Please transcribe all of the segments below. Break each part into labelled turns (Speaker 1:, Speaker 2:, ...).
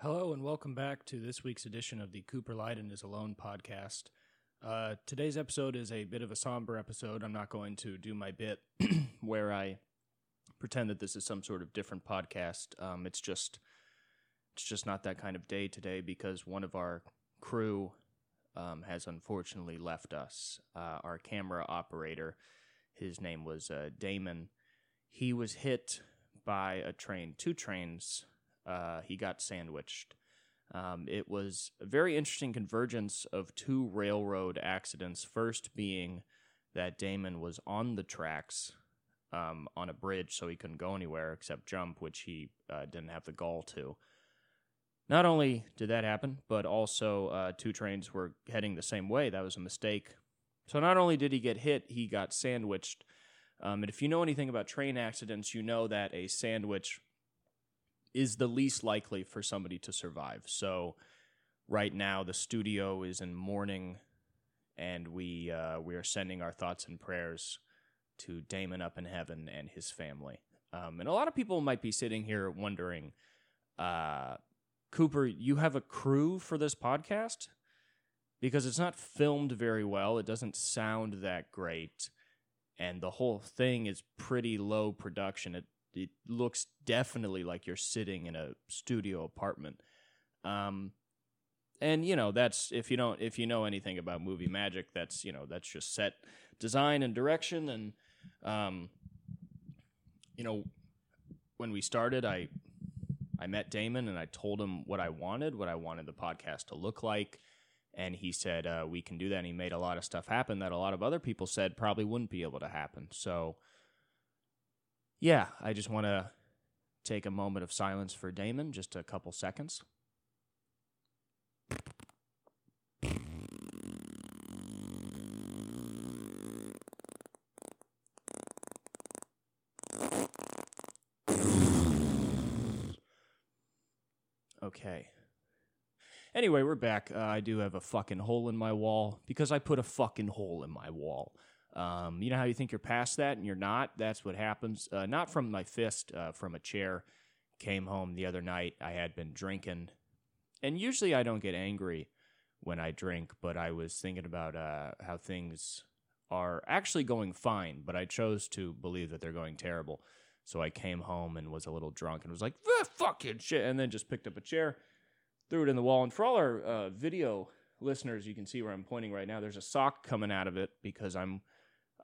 Speaker 1: Hello, and welcome back to this week's edition of the Cooper Lyden is Alone podcast. Uh, today's episode is a bit of a somber episode. I'm not going to do my bit where I pretend that this is some sort of different podcast. Um, it's just it's just not that kind of day today because one of our crew um, has unfortunately left us. Uh, our camera operator, his name was uh, Damon. He was hit by a train, two trains. Uh, he got sandwiched. Um, it was a very interesting convergence of two railroad accidents. First being that Damon was on the tracks um, on a bridge, so he couldn't go anywhere except jump, which he uh, didn't have the gall to. Not only did that happen, but also uh, two trains were heading the same way. That was a mistake. So not only did he get hit, he got sandwiched. Um, and if you know anything about train accidents, you know that a sandwich is the least likely for somebody to survive. So right now, the studio is in mourning, and we uh, we are sending our thoughts and prayers to Damon up in heaven and his family. Um, and a lot of people might be sitting here wondering. Uh, Cooper, you have a crew for this podcast? Because it's not filmed very well. It doesn't sound that great. And the whole thing is pretty low production. It it looks definitely like you're sitting in a studio apartment. Um and you know, that's if you don't if you know anything about movie magic, that's you know, that's just set design and direction and um you know, when we started, I I met Damon and I told him what I wanted, what I wanted the podcast to look like. And he said, uh, we can do that. And he made a lot of stuff happen that a lot of other people said probably wouldn't be able to happen. So, yeah, I just want to take a moment of silence for Damon, just a couple seconds. Okay. Anyway, we're back. Uh, I do have a fucking hole in my wall because I put a fucking hole in my wall. Um, you know how you think you're past that and you're not? That's what happens. Uh, not from my fist, uh, from a chair. Came home the other night. I had been drinking. And usually I don't get angry when I drink, but I was thinking about uh, how things are actually going fine, but I chose to believe that they're going terrible. So I came home and was a little drunk and was like, ah, fucking shit. And then just picked up a chair, threw it in the wall. And for all our uh, video listeners, you can see where I'm pointing right now. There's a sock coming out of it because I'm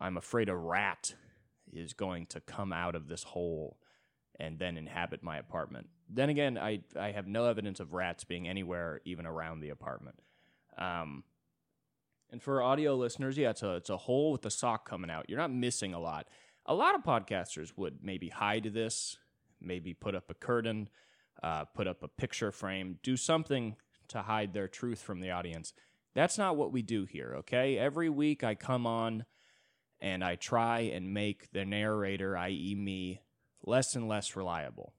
Speaker 1: I'm afraid a rat is going to come out of this hole and then inhabit my apartment. Then again, I I have no evidence of rats being anywhere even around the apartment. Um, and for audio listeners, yeah, it's a it's a hole with a sock coming out. You're not missing a lot a lot of podcasters would maybe hide this, maybe put up a curtain, uh, put up a picture frame, do something to hide their truth from the audience. That's not what we do here, okay? Every week I come on and I try and make the narrator, i.e., me, less and less reliable.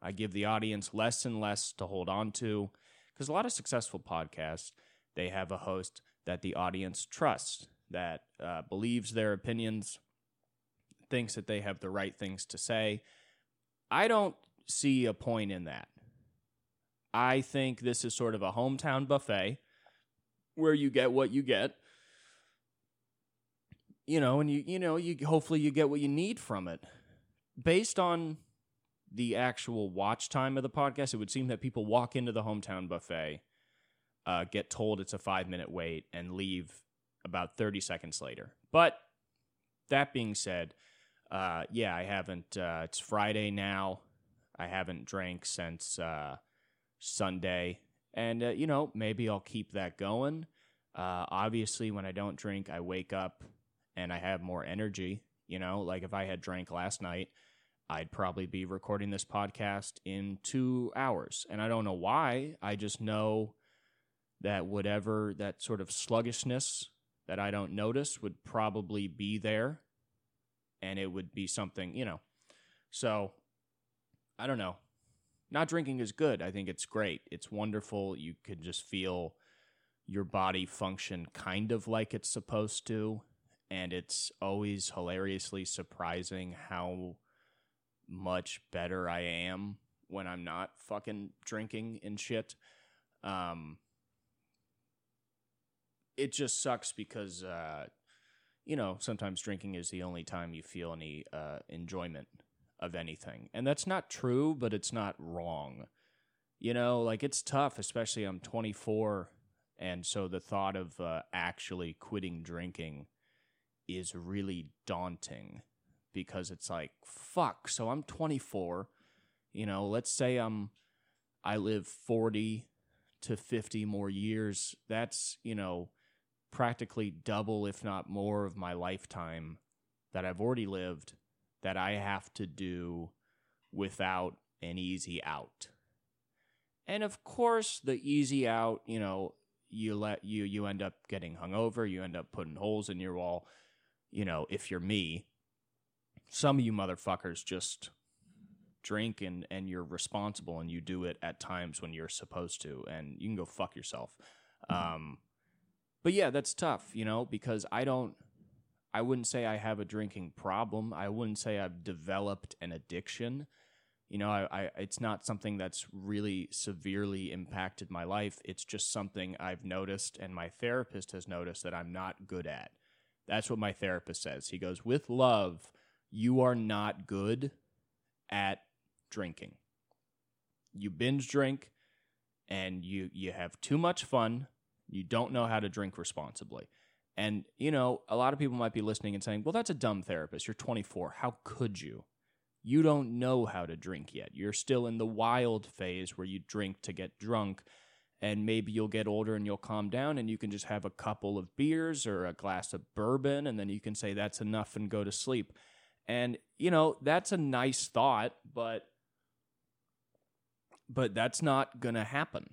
Speaker 1: I give the audience less and less to hold on to because a lot of successful podcasts, they have a host that the audience trusts, that uh, believes their opinions thinks that they have the right things to say. I don't see a point in that. I think this is sort of a hometown buffet where you get what you get. You know, and you you know, you hopefully you get what you need from it. Based on the actual watch time of the podcast, it would seem that people walk into the hometown buffet, uh, get told it's a five minute wait, and leave about 30 seconds later. But that being said, uh, yeah, I haven't. Uh, it's Friday now. I haven't drank since uh, Sunday, and uh, you know maybe I'll keep that going. Uh, obviously, when I don't drink, I wake up and I have more energy. You know, like if I had drank last night, I'd probably be recording this podcast in two hours, and I don't know why. I just know that whatever that sort of sluggishness that I don't notice would probably be there and it would be something, you know. So I don't know. Not drinking is good. I think it's great. It's wonderful. You could just feel your body function kind of like it's supposed to. And it's always hilariously surprising how much better I am when I'm not fucking drinking and shit. Um, it just sucks because, uh, you know, sometimes drinking is the only time you feel any uh, enjoyment of anything. And that's not true, but it's not wrong. You know, like it's tough, especially I'm 24. And so the thought of uh, actually quitting drinking is really daunting because it's like, fuck. So I'm 24. You know, let's say I'm, I live 40 to 50 more years. That's, you know, practically double, if not more, of my lifetime that I've already lived that I have to do without an easy out. And of course, the easy out, you know, you let you you end up getting hungover, you end up putting holes in your wall. You know, if you're me, some of you motherfuckers just drink and and you're responsible and you do it at times when you're supposed to and you can go fuck yourself. Mm-hmm. Um but yeah, that's tough, you know, because I don't I wouldn't say I have a drinking problem. I wouldn't say I've developed an addiction. You know, I, I, it's not something that's really severely impacted my life. It's just something I've noticed, and my therapist has noticed that I'm not good at. That's what my therapist says. He goes, with love, you are not good at drinking. You binge drink, and you you have too much fun you don't know how to drink responsibly. And, you know, a lot of people might be listening and saying, well, that's a dumb therapist. You're 24. How could you? You don't know how to drink yet. You're still in the wild phase where you drink to get drunk. And maybe you'll get older and you'll calm down and you can just have a couple of beers or a glass of bourbon. And then you can say that's enough and go to sleep. And, you know, that's a nice thought, but. But that's not going to happen.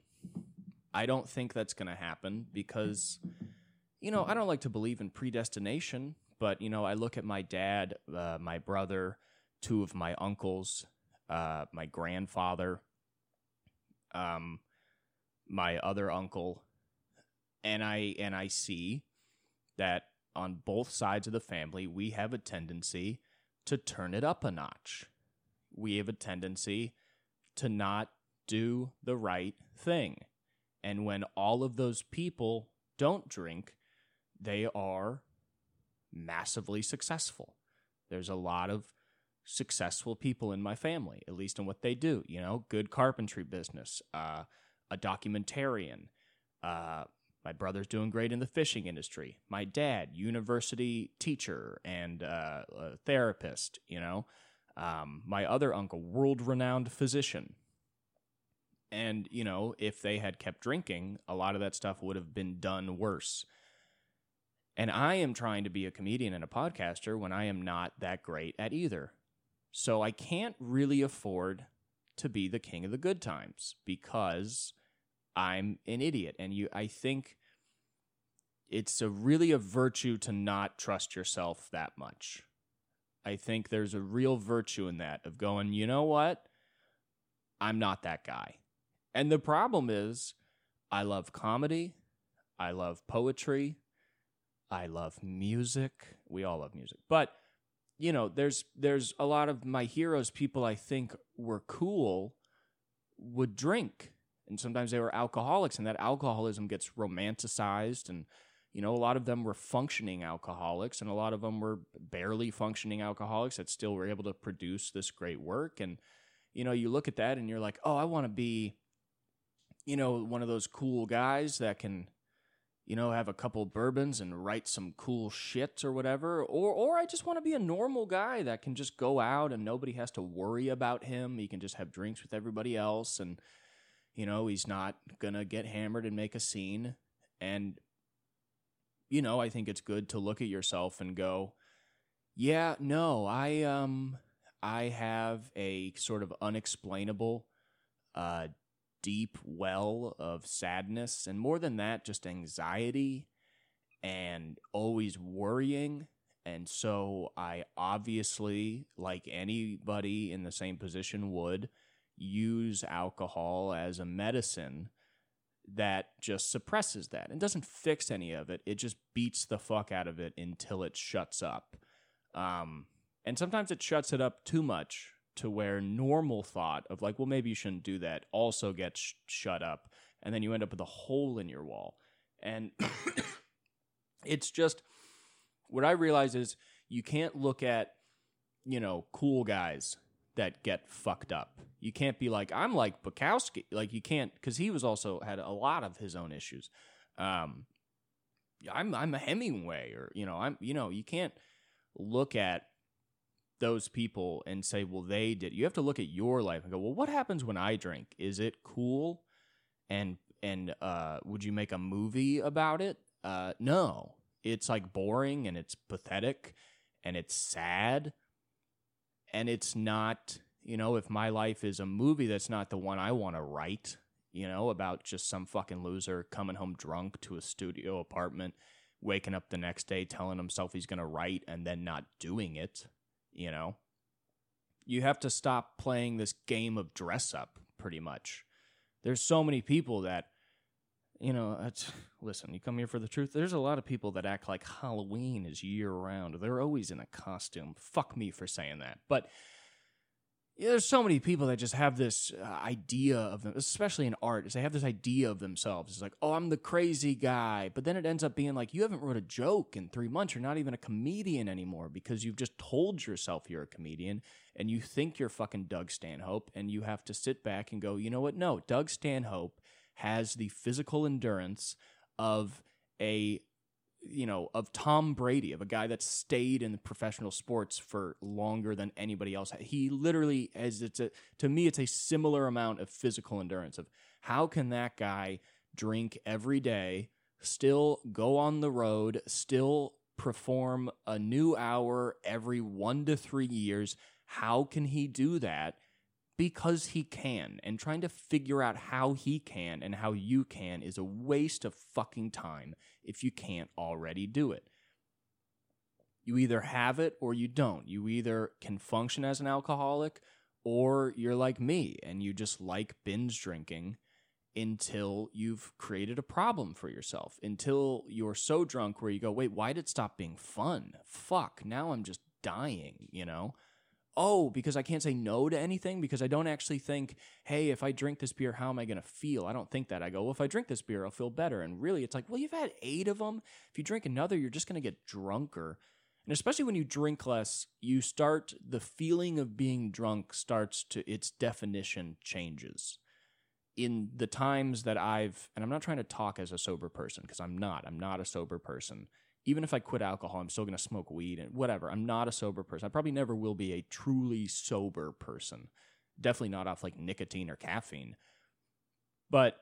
Speaker 1: I don't think that's going to happen because, you know, I don't like to believe in predestination, but, you know, I look at my dad, uh, my brother, two of my uncles, uh, my grandfather, um, my other uncle, and I and I see that on both sides of the family we have a tendency to turn it up a notch. We have a tendency to not do the right thing. And when all of those people don't drink, they are massively successful. There's a lot of successful people in my family, at least in what they do. You know, good carpentry business, uh, a documentarian. Uh, my brother's doing great in the fishing industry. My dad, university teacher and uh, therapist. You know, um, my other uncle, world-renowned physician. And, you know, if they had kept drinking, a lot of that stuff would have been done worse. And I am trying to be a comedian and a podcaster when I am not that great at either. So I can't really afford to be the king of the good times because I'm an idiot. And you I think it's a really a virtue to not trust yourself that much. I think there's a real virtue in that of going, you know what? I'm not that guy. And the problem is, I love comedy, I love poetry, I love music. We all love music. But you know, there's there's a lot of my heroes people I think were cool would drink. And sometimes they were alcoholics and that alcoholism gets romanticized and you know, a lot of them were functioning alcoholics and a lot of them were barely functioning alcoholics that still were able to produce this great work and you know, you look at that and you're like, "Oh, I want to be you know, one of those cool guys that can, you know, have a couple bourbons and write some cool shit or whatever. Or or I just want to be a normal guy that can just go out and nobody has to worry about him. He can just have drinks with everybody else and you know, he's not gonna get hammered and make a scene. And you know, I think it's good to look at yourself and go, Yeah, no, I um I have a sort of unexplainable uh deep well of sadness and more than that just anxiety and always worrying and so i obviously like anybody in the same position would use alcohol as a medicine that just suppresses that and doesn't fix any of it it just beats the fuck out of it until it shuts up um, and sometimes it shuts it up too much to where normal thought of like, well, maybe you shouldn't do that also gets sh- shut up. And then you end up with a hole in your wall. And it's just what I realize is you can't look at, you know, cool guys that get fucked up. You can't be like, I'm like Bukowski. Like, you can't, because he was also had a lot of his own issues. Um, I'm I'm a Hemingway or you know I'm you know you can't look at those people and say well they did you have to look at your life and go well what happens when I drink is it cool and and uh, would you make a movie about it uh, no it's like boring and it's pathetic and it's sad and it's not you know if my life is a movie that's not the one I want to write you know, about just some fucking loser coming home drunk to a studio apartment, waking up the next day telling himself he's going to write and then not doing it, you know. You have to stop playing this game of dress up pretty much. There's so many people that you know, it's, listen, you come here for the truth. There's a lot of people that act like Halloween is year round. They're always in a costume. Fuck me for saying that. But yeah, there's so many people that just have this uh, idea of them, especially in art, is they have this idea of themselves. It's like, oh, I'm the crazy guy. But then it ends up being like, you haven't wrote a joke in three months. You're not even a comedian anymore because you've just told yourself you're a comedian and you think you're fucking Doug Stanhope. And you have to sit back and go, you know what? No, Doug Stanhope has the physical endurance of a you know, of Tom Brady, of a guy that stayed in the professional sports for longer than anybody else. He literally has it's a to me it's a similar amount of physical endurance of how can that guy drink every day, still go on the road, still perform a new hour every 1 to 3 years. How can he do that? Because he can and trying to figure out how he can and how you can is a waste of fucking time if you can't already do it. You either have it or you don't. You either can function as an alcoholic or you're like me and you just like binge drinking until you've created a problem for yourself, until you're so drunk where you go, wait, why did it stop being fun? Fuck, now I'm just dying, you know? Oh, because I can't say no to anything because I don't actually think, hey, if I drink this beer, how am I going to feel? I don't think that. I go, well, if I drink this beer, I'll feel better. And really, it's like, well, you've had eight of them. If you drink another, you're just going to get drunker. And especially when you drink less, you start, the feeling of being drunk starts to, its definition changes. In the times that I've, and I'm not trying to talk as a sober person because I'm not, I'm not a sober person even if I quit alcohol, I'm still going to smoke weed and whatever. I'm not a sober person. I probably never will be a truly sober person. Definitely not off like nicotine or caffeine. But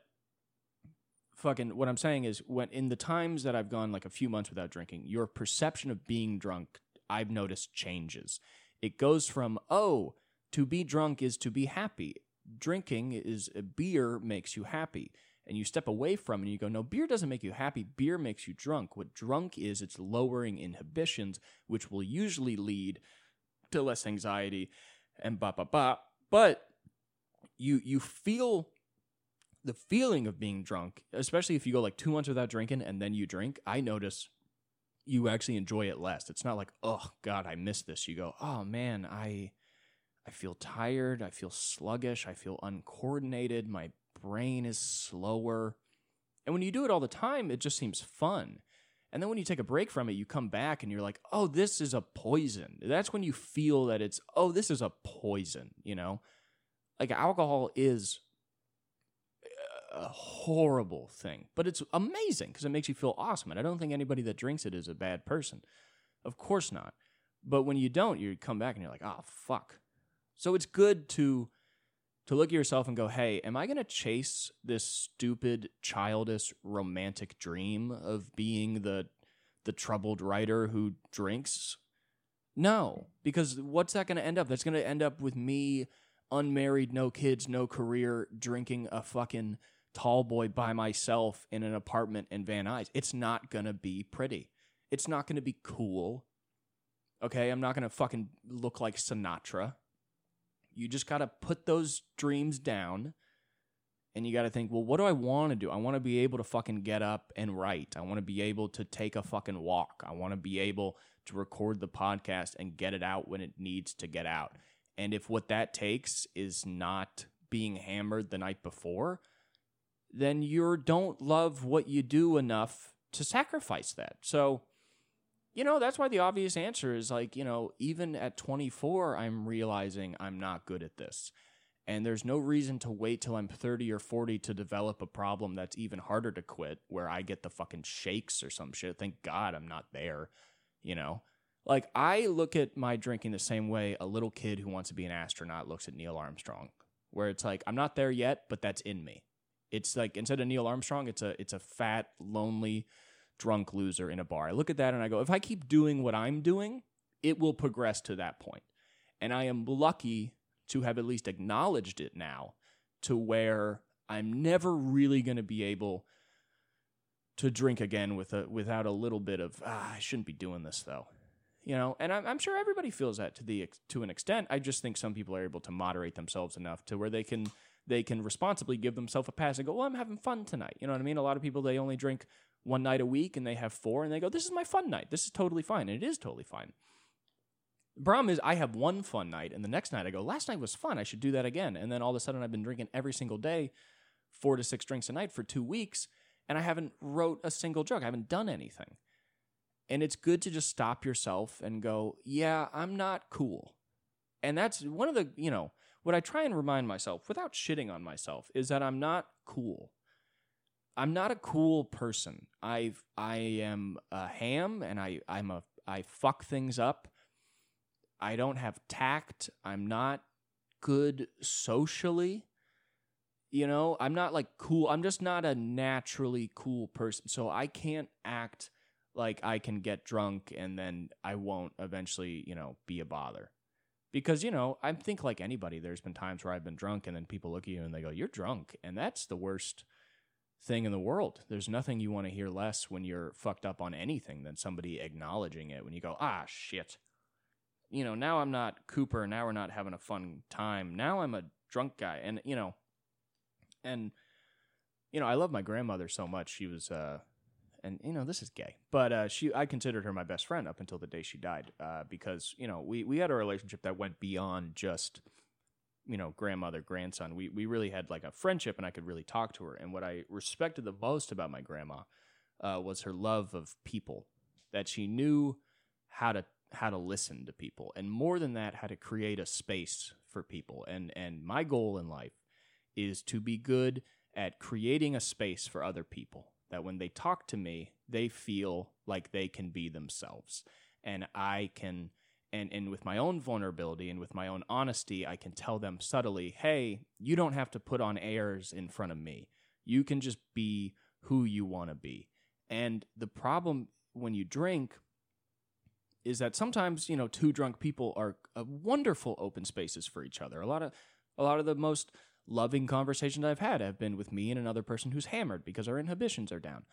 Speaker 1: fucking what I'm saying is when in the times that I've gone like a few months without drinking, your perception of being drunk, I've noticed changes. It goes from, oh, to be drunk is to be happy. Drinking is uh, beer makes you happy and you step away from and you go, no, beer doesn't make you happy. Beer makes you drunk. What drunk is, it's lowering inhibitions, which will usually lead to less anxiety and ba ba ba. But you you feel the feeling of being drunk, especially if you go like two months without drinking and then you drink. I notice you actually enjoy it less. It's not like, oh God, I missed this. You go, oh man, I I feel tired. I feel sluggish. I feel uncoordinated. My brain is slower. And when you do it all the time, it just seems fun. And then when you take a break from it, you come back and you're like, oh, this is a poison. That's when you feel that it's, oh, this is a poison, you know? Like alcohol is a horrible thing, but it's amazing because it makes you feel awesome. And I don't think anybody that drinks it is a bad person. Of course not. But when you don't, you come back and you're like, oh, fuck. So it's good to to look at yourself and go, hey, am I going to chase this stupid, childish, romantic dream of being the the troubled writer who drinks? No, because what's that going to end up? That's going to end up with me unmarried, no kids, no career, drinking a fucking tall boy by myself in an apartment in Van Nuys. It's not going to be pretty. It's not going to be cool. Okay, I'm not going to fucking look like Sinatra. You just got to put those dreams down and you got to think, well, what do I want to do? I want to be able to fucking get up and write. I want to be able to take a fucking walk. I want to be able to record the podcast and get it out when it needs to get out. And if what that takes is not being hammered the night before, then you don't love what you do enough to sacrifice that. So, you know, that's why the obvious answer is like, you know, even at 24, I'm realizing I'm not good at this. And there's no reason to wait till I'm 30 or 40 to develop a problem that's even harder to quit, where I get the fucking shakes or some shit. Thank God I'm not there, you know? Like, I look at my drinking the same way a little kid who wants to be an astronaut looks at Neil Armstrong, where it's like, I'm not there yet, but that's in me. It's like instead of Neil Armstrong, it's a it's a fat, lonely, drunk loser in a bar. I look at that and I go, if I keep doing what I'm doing, it will progress to that point. And I am lucky to have at least acknowledged it now to where I'm never really going to be able to drink again with a without a little bit of ah, I shouldn't be doing this though. You know, and I'm, I'm sure everybody feels that to the to an extent. I just think some people are able to moderate themselves enough to where they can they can responsibly give themselves a pass and go, well, I'm having fun tonight. You know what I mean? A lot of people, they only drink one night a week and they have four and they go, this is my fun night. This is totally fine. And it is totally fine. The problem is, I have one fun night, and the next night I go, last night was fun. I should do that again. And then all of a sudden, I've been drinking every single day, four to six drinks a night for two weeks, and I haven't wrote a single joke. I haven't done anything. And it's good to just stop yourself and go, yeah, I'm not cool. And that's one of the, you know, what I try and remind myself without shitting on myself is that I'm not cool. I'm not a cool person. I I am a ham and I I'm a I fuck things up. I don't have tact. I'm not good socially. You know, I'm not like cool. I'm just not a naturally cool person. So I can't act like I can get drunk and then I won't eventually, you know, be a bother because you know i think like anybody there's been times where i've been drunk and then people look at you and they go you're drunk and that's the worst thing in the world. There's nothing you want to hear less when you're fucked up on anything than somebody acknowledging it when you go ah shit. You know now i'm not cooper now we're not having a fun time now i'm a drunk guy and you know and you know i love my grandmother so much she was uh and you know this is gay, but uh, she I considered her my best friend up until the day she died uh, because you know we we had a relationship that went beyond just you know grandmother grandson. We we really had like a friendship, and I could really talk to her. And what I respected the most about my grandma uh, was her love of people, that she knew how to how to listen to people, and more than that, how to create a space for people. And and my goal in life is to be good at creating a space for other people that when they talk to me, they feel like they can be themselves. And I can, and, and with my own vulnerability and with my own honesty, I can tell them subtly, hey, you don't have to put on airs in front of me. You can just be who you want to be. And the problem when you drink is that sometimes, you know, two drunk people are uh, wonderful open spaces for each other. A lot of a lot of the most loving conversations I've had have been with me and another person who's hammered because our inhibitions are down.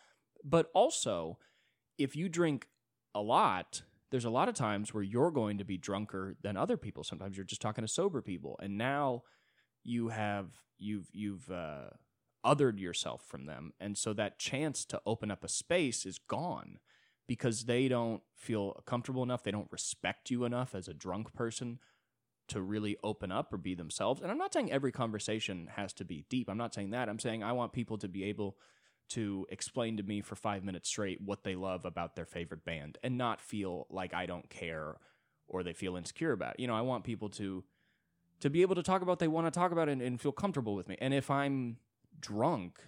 Speaker 1: But also, if you drink a lot, there's a lot of times where you're going to be drunker than other people. Sometimes you're just talking to sober people, and now you have you've you've uh, othered yourself from them, and so that chance to open up a space is gone because they don't feel comfortable enough. They don't respect you enough as a drunk person to really open up or be themselves. And I'm not saying every conversation has to be deep. I'm not saying that. I'm saying I want people to be able to explain to me for five minutes straight what they love about their favorite band and not feel like I don't care or they feel insecure about it. You know, I want people to to be able to talk about they want to talk about and, and feel comfortable with me. And if I'm drunk,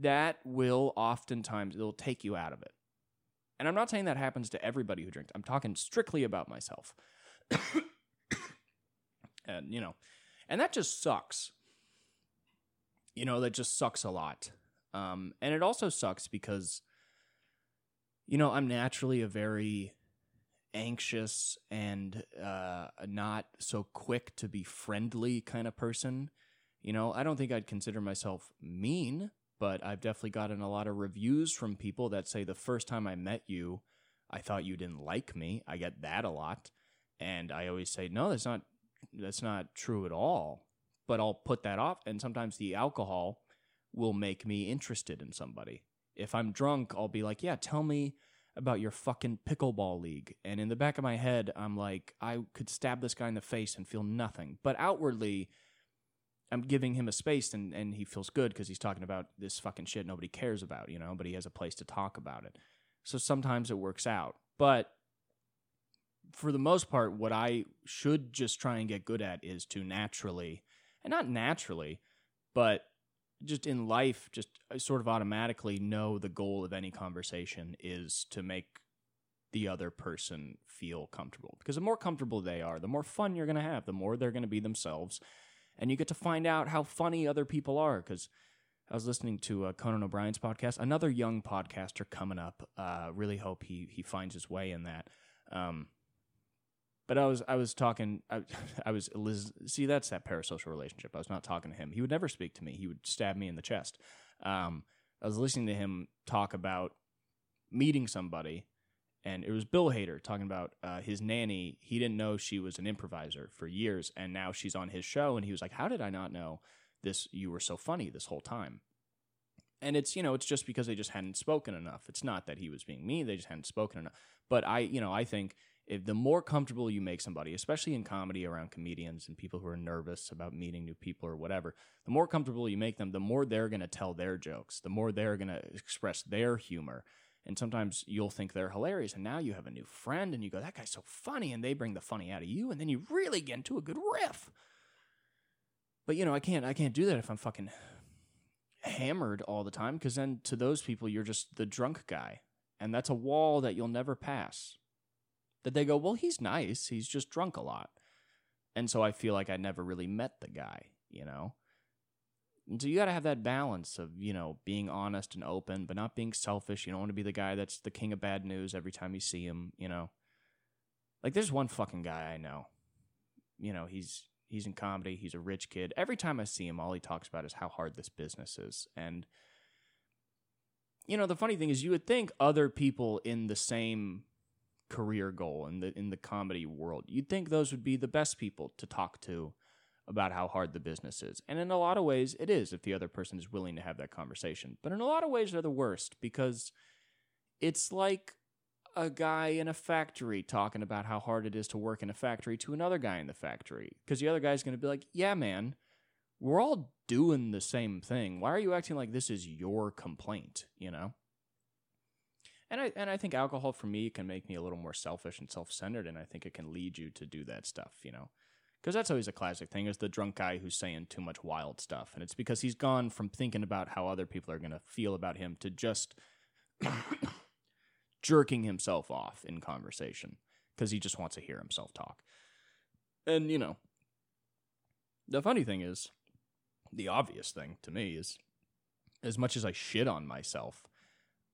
Speaker 1: that will oftentimes it'll take you out of it. And I'm not saying that happens to everybody who drinks. I'm talking strictly about myself. and you know, and that just sucks. You know, that just sucks a lot. Um, and it also sucks because, you know, I'm naturally a very anxious and uh, not so quick to be friendly kind of person. You know, I don't think I'd consider myself mean, but I've definitely gotten a lot of reviews from people that say the first time I met you, I thought you didn't like me. I get that a lot. And I always say, no, that's not that's not true at all. But I'll put that off, and sometimes the alcohol will make me interested in somebody. If I'm drunk, I'll be like, yeah, tell me about your fucking pickleball league. And in the back of my head, I'm like, I could stab this guy in the face and feel nothing. But outwardly, I'm giving him a space and, and he feels good because he's talking about this fucking shit nobody cares about, you know, but he has a place to talk about it. So sometimes it works out. But for the most part, what I should just try and get good at is to naturally, and not naturally, but just in life, just uh, sort of automatically know the goal of any conversation is to make the other person feel comfortable. Because the more comfortable they are, the more fun you're going to have, the more they're going to be themselves. And you get to find out how funny other people are. Because I was listening to uh, Conan O'Brien's podcast, another young podcaster coming up. Uh, really hope he, he finds his way in that. Um, but I was I was talking I, I was see that's that parasocial relationship. I was not talking to him. He would never speak to me. He would stab me in the chest. Um, I was listening to him talk about meeting somebody, and it was Bill Hader talking about uh, his nanny. He didn't know she was an improviser for years, and now she's on his show. And he was like, "How did I not know this? You were so funny this whole time." And it's you know it's just because they just hadn't spoken enough. It's not that he was being mean; they just hadn't spoken enough. But I you know I think if the more comfortable you make somebody, especially in comedy around comedians and people who are nervous about meeting new people or whatever, the more comfortable you make them, the more they're going to tell their jokes, the more they're going to express their humor. And sometimes you'll think they're hilarious, and now you have a new friend, and you go, "That guy's so funny," and they bring the funny out of you, and then you really get into a good riff. But you know, I can't, I can't do that if I'm fucking hammered all the time, because then to those people, you're just the drunk guy, and that's a wall that you'll never pass that they go, well, he's nice. He's just drunk a lot. And so I feel like I never really met the guy, you know? And so you got to have that balance of, you know, being honest and open, but not being selfish. You don't want to be the guy that's the king of bad news every time you see him, you know? Like there's one fucking guy I know. You know, he's he's in comedy, he's a rich kid. Every time I see him, all he talks about is how hard this business is. And you know, the funny thing is you would think other people in the same career goal in the in the comedy world. You'd think those would be the best people to talk to about how hard the business is. And in a lot of ways it is if the other person is willing to have that conversation. But in a lot of ways they're the worst because it's like a guy in a factory talking about how hard it is to work in a factory to another guy in the factory because the other guy's going to be like, "Yeah, man, we're all doing the same thing. Why are you acting like this is your complaint, you know?" And I and I think alcohol for me can make me a little more selfish and self centered, and I think it can lead you to do that stuff, you know, because that's always a classic thing is the drunk guy who's saying too much wild stuff, and it's because he's gone from thinking about how other people are going to feel about him to just jerking himself off in conversation because he just wants to hear himself talk, and you know, the funny thing is, the obvious thing to me is, as much as I shit on myself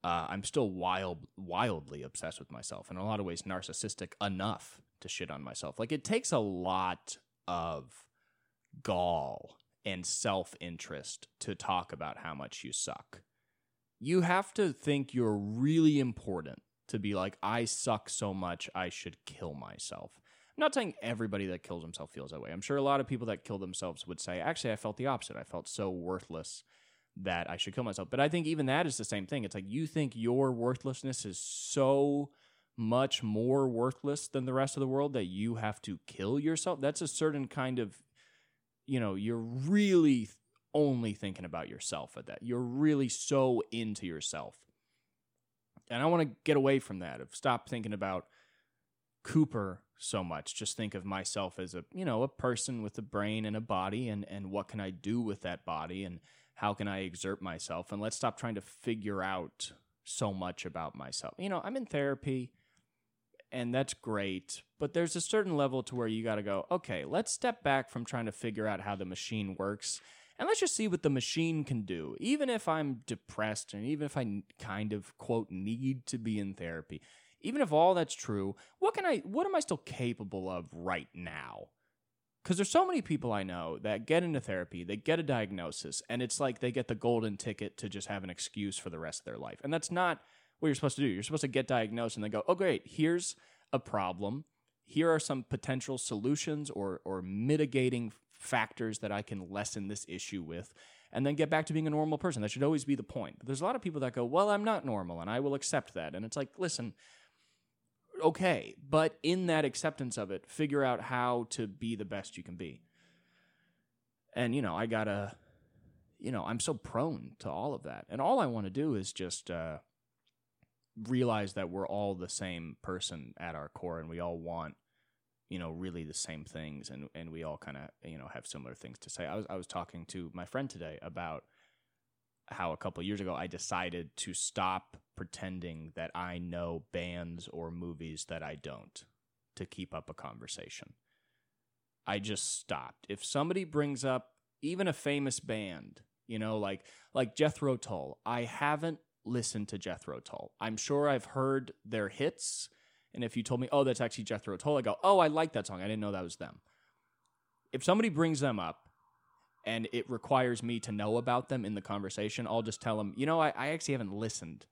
Speaker 1: uh, I'm still wild, wildly obsessed with myself. In a lot of ways, narcissistic enough to shit on myself. Like it takes a lot of gall and self interest to talk about how much you suck. You have to think you're really important to be like, I suck so much, I should kill myself. I'm not saying everybody that kills himself feels that way. I'm sure a lot of people that kill themselves would say, actually, I felt the opposite. I felt so worthless that I should kill myself. But I think even that is the same thing. It's like you think your worthlessness is so much more worthless than the rest of the world that you have to kill yourself. That's a certain kind of, you know, you're really only thinking about yourself at that. You're really so into yourself. And I want to get away from that, of stop thinking about Cooper so much. Just think of myself as a, you know, a person with a brain and a body and and what can I do with that body and how can I exert myself? And let's stop trying to figure out so much about myself. You know, I'm in therapy and that's great, but there's a certain level to where you got to go, okay, let's step back from trying to figure out how the machine works and let's just see what the machine can do. Even if I'm depressed and even if I kind of quote need to be in therapy, even if all that's true, what can I what am I still capable of right now? Because there's so many people I know that get into therapy, they get a diagnosis, and it's like they get the golden ticket to just have an excuse for the rest of their life. And that's not what you're supposed to do. You're supposed to get diagnosed and then go, oh, great, here's a problem. Here are some potential solutions or, or mitigating factors that I can lessen this issue with. and then get back to being a normal person. That should always be the point. But there's a lot of people that go, well, I'm not normal and I will accept that. And it's like, listen, okay, but in that acceptance of it, figure out how to be the best you can be. And, you know, I gotta, you know, I'm so prone to all of that. And all I want to do is just uh, realize that we're all the same person at our core and we all want you know really the same things and and we all kind of you know have similar things to say i was i was talking to my friend today about how a couple years ago i decided to stop pretending that i know bands or movies that i don't to keep up a conversation i just stopped if somebody brings up even a famous band you know like like jethro tull i haven't listened to jethro tull i'm sure i've heard their hits and if you told me, oh, that's actually Jethro Tull, I go, oh, I like that song. I didn't know that was them. If somebody brings them up and it requires me to know about them in the conversation, I'll just tell them, you know, I, I actually haven't listened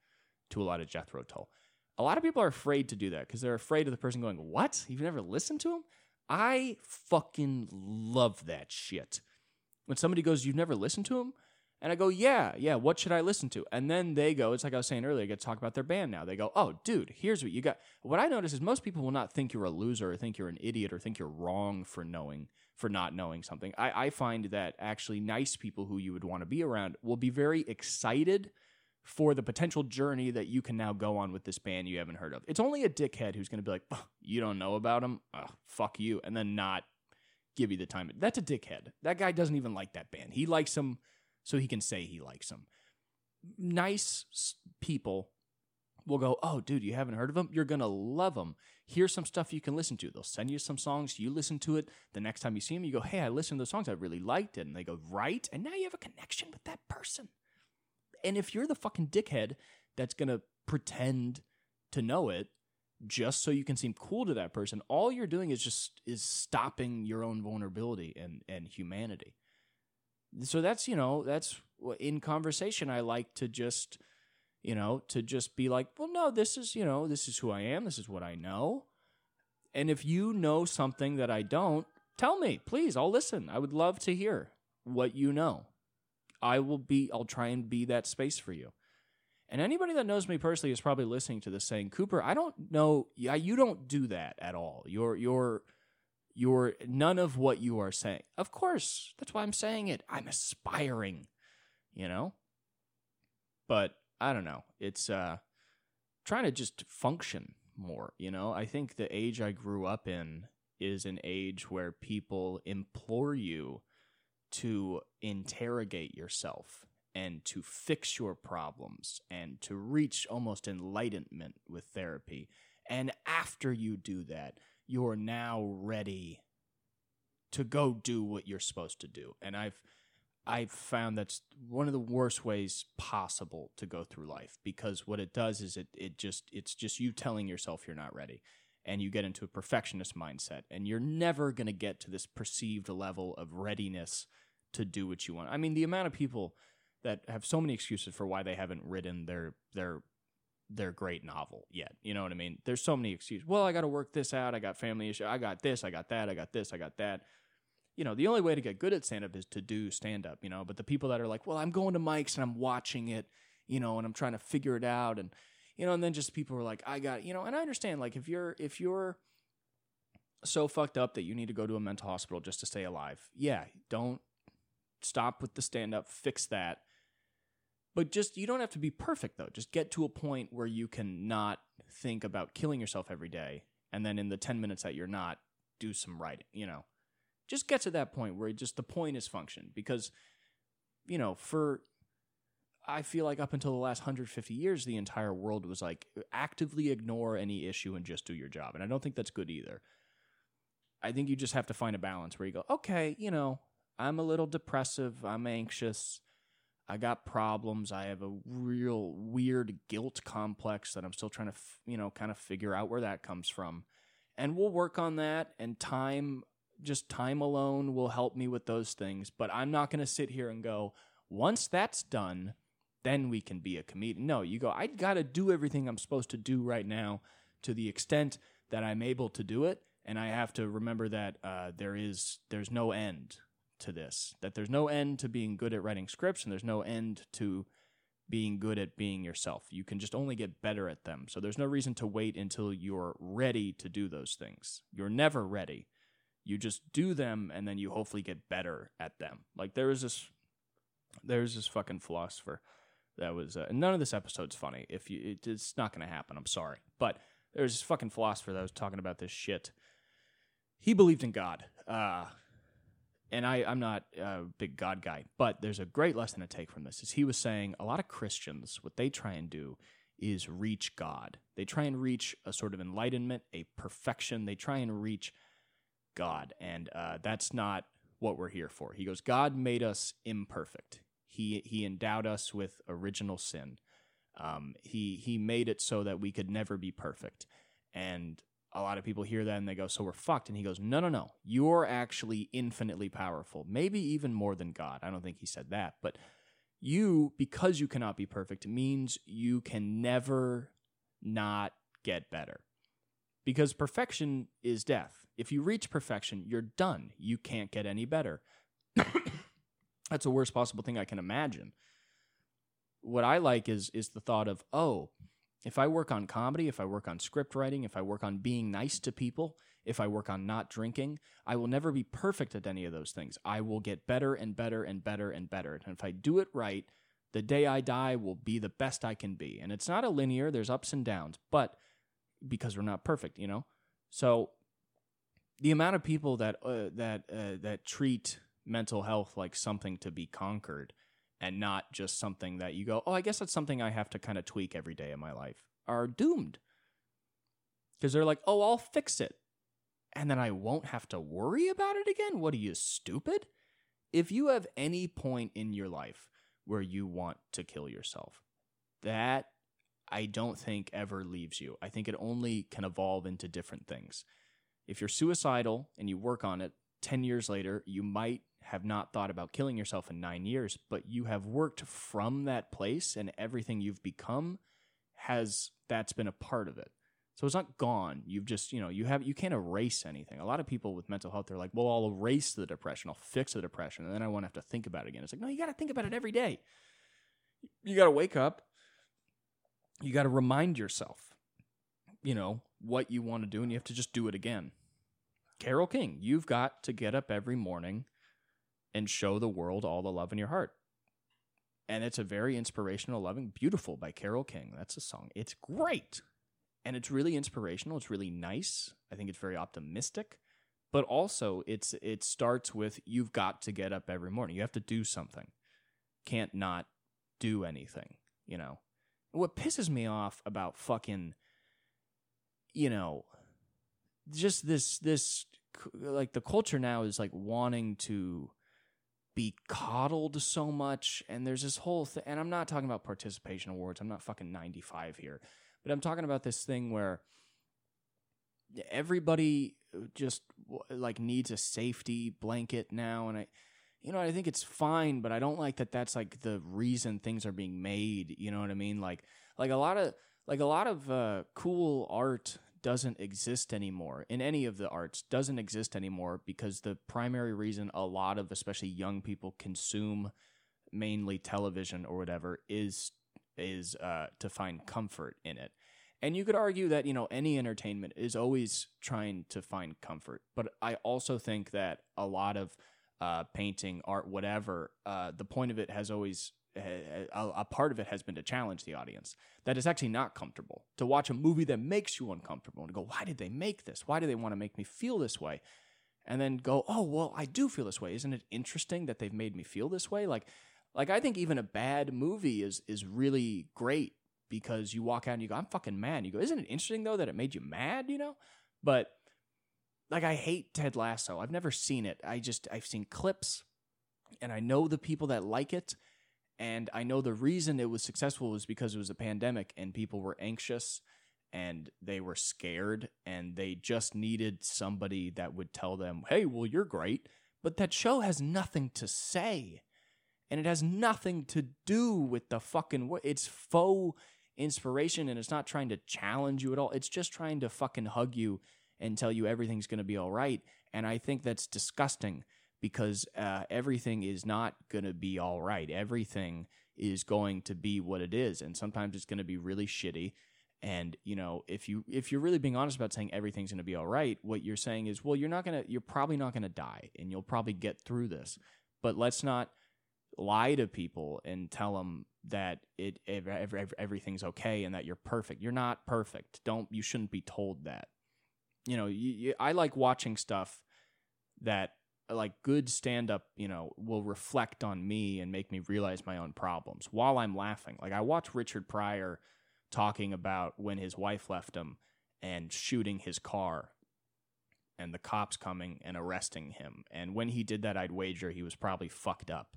Speaker 1: to a lot of Jethro Tull. A lot of people are afraid to do that because they're afraid of the person going, what? You've never listened to him? I fucking love that shit. When somebody goes, you've never listened to him? And I go, yeah, yeah, what should I listen to? And then they go, it's like I was saying earlier, I get to talk about their band now. They go, oh, dude, here's what you got. What I notice is most people will not think you're a loser or think you're an idiot or think you're wrong for knowing, for not knowing something. I, I find that actually nice people who you would want to be around will be very excited for the potential journey that you can now go on with this band you haven't heard of. It's only a dickhead who's going to be like, you don't know about them? Fuck you. And then not give you the time. That's a dickhead. That guy doesn't even like that band. He likes them so he can say he likes them. Nice people will go, Oh, dude, you haven't heard of them? You're going to love them. Here's some stuff you can listen to. They'll send you some songs. You listen to it. The next time you see them, you go, Hey, I listened to those songs. I really liked it. And they go, Right. And now you have a connection with that person. And if you're the fucking dickhead that's going to pretend to know it, just so you can seem cool to that person all you're doing is just is stopping your own vulnerability and and humanity so that's you know that's in conversation i like to just you know to just be like well no this is you know this is who i am. This is what i know. And if you know something that i don't tell me please. I'll listen. I would love to hear what you know. I will be i'll try and be that space for you. And anybody that knows me personally is probably listening to this saying cooper i don't know yeah you don't do that at all. You're you're you're none of what you are saying. Of course, that's why I'm saying it. I'm aspiring, you know? But I don't know. It's uh trying to just function more, you know? I think the age I grew up in is an age where people implore you to interrogate yourself and to fix your problems and to reach almost enlightenment with therapy. And after you do that, you're now ready to go do what you're supposed to do. And I've I've found that's one of the worst ways possible to go through life because what it does is it it just it's just you telling yourself you're not ready and you get into a perfectionist mindset and you're never going to get to this perceived level of readiness to do what you want. I mean, the amount of people that have so many excuses for why they haven't written their their their great novel yet. You know what I mean? There's so many excuses. Well, I got to work this out. I got family issue. I got this. I got that. I got this. I got that. You know, the only way to get good at stand up is to do stand up, you know, but the people that are like, well, I'm going to mics and I'm watching it, you know, and I'm trying to figure it out. And, you know, and then just people are like, I got, you know, and I understand, like, if you're, if you're so fucked up that you need to go to a mental hospital just to stay alive, yeah, don't stop with the stand up, fix that but just you don't have to be perfect though. Just get to a point where you can not think about killing yourself every day and then in the 10 minutes that you're not do some writing, you know. Just get to that point where just the point is function because you know, for I feel like up until the last 150 years the entire world was like actively ignore any issue and just do your job. And I don't think that's good either. I think you just have to find a balance where you go, "Okay, you know, I'm a little depressive, I'm anxious, I got problems. I have a real weird guilt complex that I'm still trying to, f- you know, kind of figure out where that comes from. And we'll work on that. And time, just time alone will help me with those things. But I'm not going to sit here and go, once that's done, then we can be a comedian. No, you go, I got to do everything I'm supposed to do right now to the extent that I'm able to do it. And I have to remember that uh, there is, there's no end to this. That there's no end to being good at writing scripts, and there's no end to being good at being yourself. You can just only get better at them. So there's no reason to wait until you're ready to do those things. You're never ready. You just do them and then you hopefully get better at them. Like there is this there's this fucking philosopher that was uh, none of this episode's funny. If you it, it's not going to happen, I'm sorry. But there's this fucking philosopher that was talking about this shit. He believed in God. Uh and I, I'm not a big God guy, but there's a great lesson to take from this. Is he was saying a lot of Christians, what they try and do is reach God. They try and reach a sort of enlightenment, a perfection. They try and reach God, and uh, that's not what we're here for. He goes, God made us imperfect. He he endowed us with original sin. Um, he he made it so that we could never be perfect, and a lot of people hear that and they go, So we're fucked. And he goes, No, no, no. You're actually infinitely powerful, maybe even more than God. I don't think he said that. But you, because you cannot be perfect, means you can never not get better. Because perfection is death. If you reach perfection, you're done. You can't get any better. That's the worst possible thing I can imagine. What I like is is the thought of, oh, if I work on comedy, if I work on script writing, if I work on being nice to people, if I work on not drinking, I will never be perfect at any of those things. I will get better and better and better and better. And if I do it right, the day I die will be the best I can be. And it's not a linear, there's ups and downs, but because we're not perfect, you know? So the amount of people that uh, that uh, that treat mental health like something to be conquered and not just something that you go, oh, I guess that's something I have to kind of tweak every day of my life, are doomed. Because they're like, oh, I'll fix it. And then I won't have to worry about it again? What are you, stupid? If you have any point in your life where you want to kill yourself, that I don't think ever leaves you. I think it only can evolve into different things. If you're suicidal and you work on it, 10 years later, you might have not thought about killing yourself in nine years, but you have worked from that place and everything you've become has that's been a part of it. So it's not gone. You've just, you know, you have you can't erase anything. A lot of people with mental health, they're like, well, I'll erase the depression, I'll fix the depression, and then I won't have to think about it again. It's like, no, you gotta think about it every day. You gotta wake up, you gotta remind yourself, you know, what you want to do, and you have to just do it again. Carole King, you've got to get up every morning and show the world all the love in your heart. And it's a very inspirational, loving, beautiful by Carole King. That's a song. It's great. And it's really inspirational. It's really nice. I think it's very optimistic. But also it's it starts with you've got to get up every morning. You have to do something. Can't not do anything, you know. What pisses me off about fucking you know, just this this like the culture now is like wanting to be coddled so much and there's this whole thing and i'm not talking about participation awards i'm not fucking 95 here but i'm talking about this thing where everybody just like needs a safety blanket now and i you know i think it's fine but i don't like that that's like the reason things are being made you know what i mean? Like like a lot of like a lot of uh, cool art doesn't exist anymore in any of the arts doesn't exist anymore because the primary reason a lot of especially young people consume mainly television or whatever is is uh, to find comfort in it. And you could argue that you know any entertainment is always trying to find comfort but i also think that a lot of uh, painting art whatever uh, the point of it has always a, a, part of it has been to challenge the audience that is actually not comfortable. To watch a movie that makes you uncomfortable and go why did they make this? Why do they want to make me feel this way? And then go oh well i do feel this way. Isn't it interesting that they've made me feel this way? Like like i think even a bad movie is is really great because you walk out and you go i'm fucking mad. You go isn't it interesting though that it made you mad you know? But like i hate ted lasso. I've never seen it. I just i've seen clips and i know the people that like it and I know the reason it was successful was because it was a pandemic and people were anxious and they were scared and they just needed somebody that would tell them, hey, well, you're great. But that show has nothing to say. And it has nothing to do with the fucking. It's faux inspiration and it's not trying to challenge you at all. It's just trying to fucking hug you and tell you everything's going to be all right. And I think that's disgusting because uh, everything is not going to be all right. Everything is going to be what it is, and sometimes it's going to be really shitty. And you know, if you if you're really being honest about saying everything's going to be all right, what you're saying is, well, you're not gonna, you're probably not going to die, and you'll probably get through this. But let's not lie to people and tell them that it every, every, everything's okay and that you're perfect. You're not perfect. Don't you shouldn't be told that. You know, you, you, I like watching stuff that like good stand up, you know, will reflect on me and make me realize my own problems while I'm laughing. Like I watch Richard Pryor talking about when his wife left him and shooting his car and the cops coming and arresting him. And when he did that, I'd wager he was probably fucked up.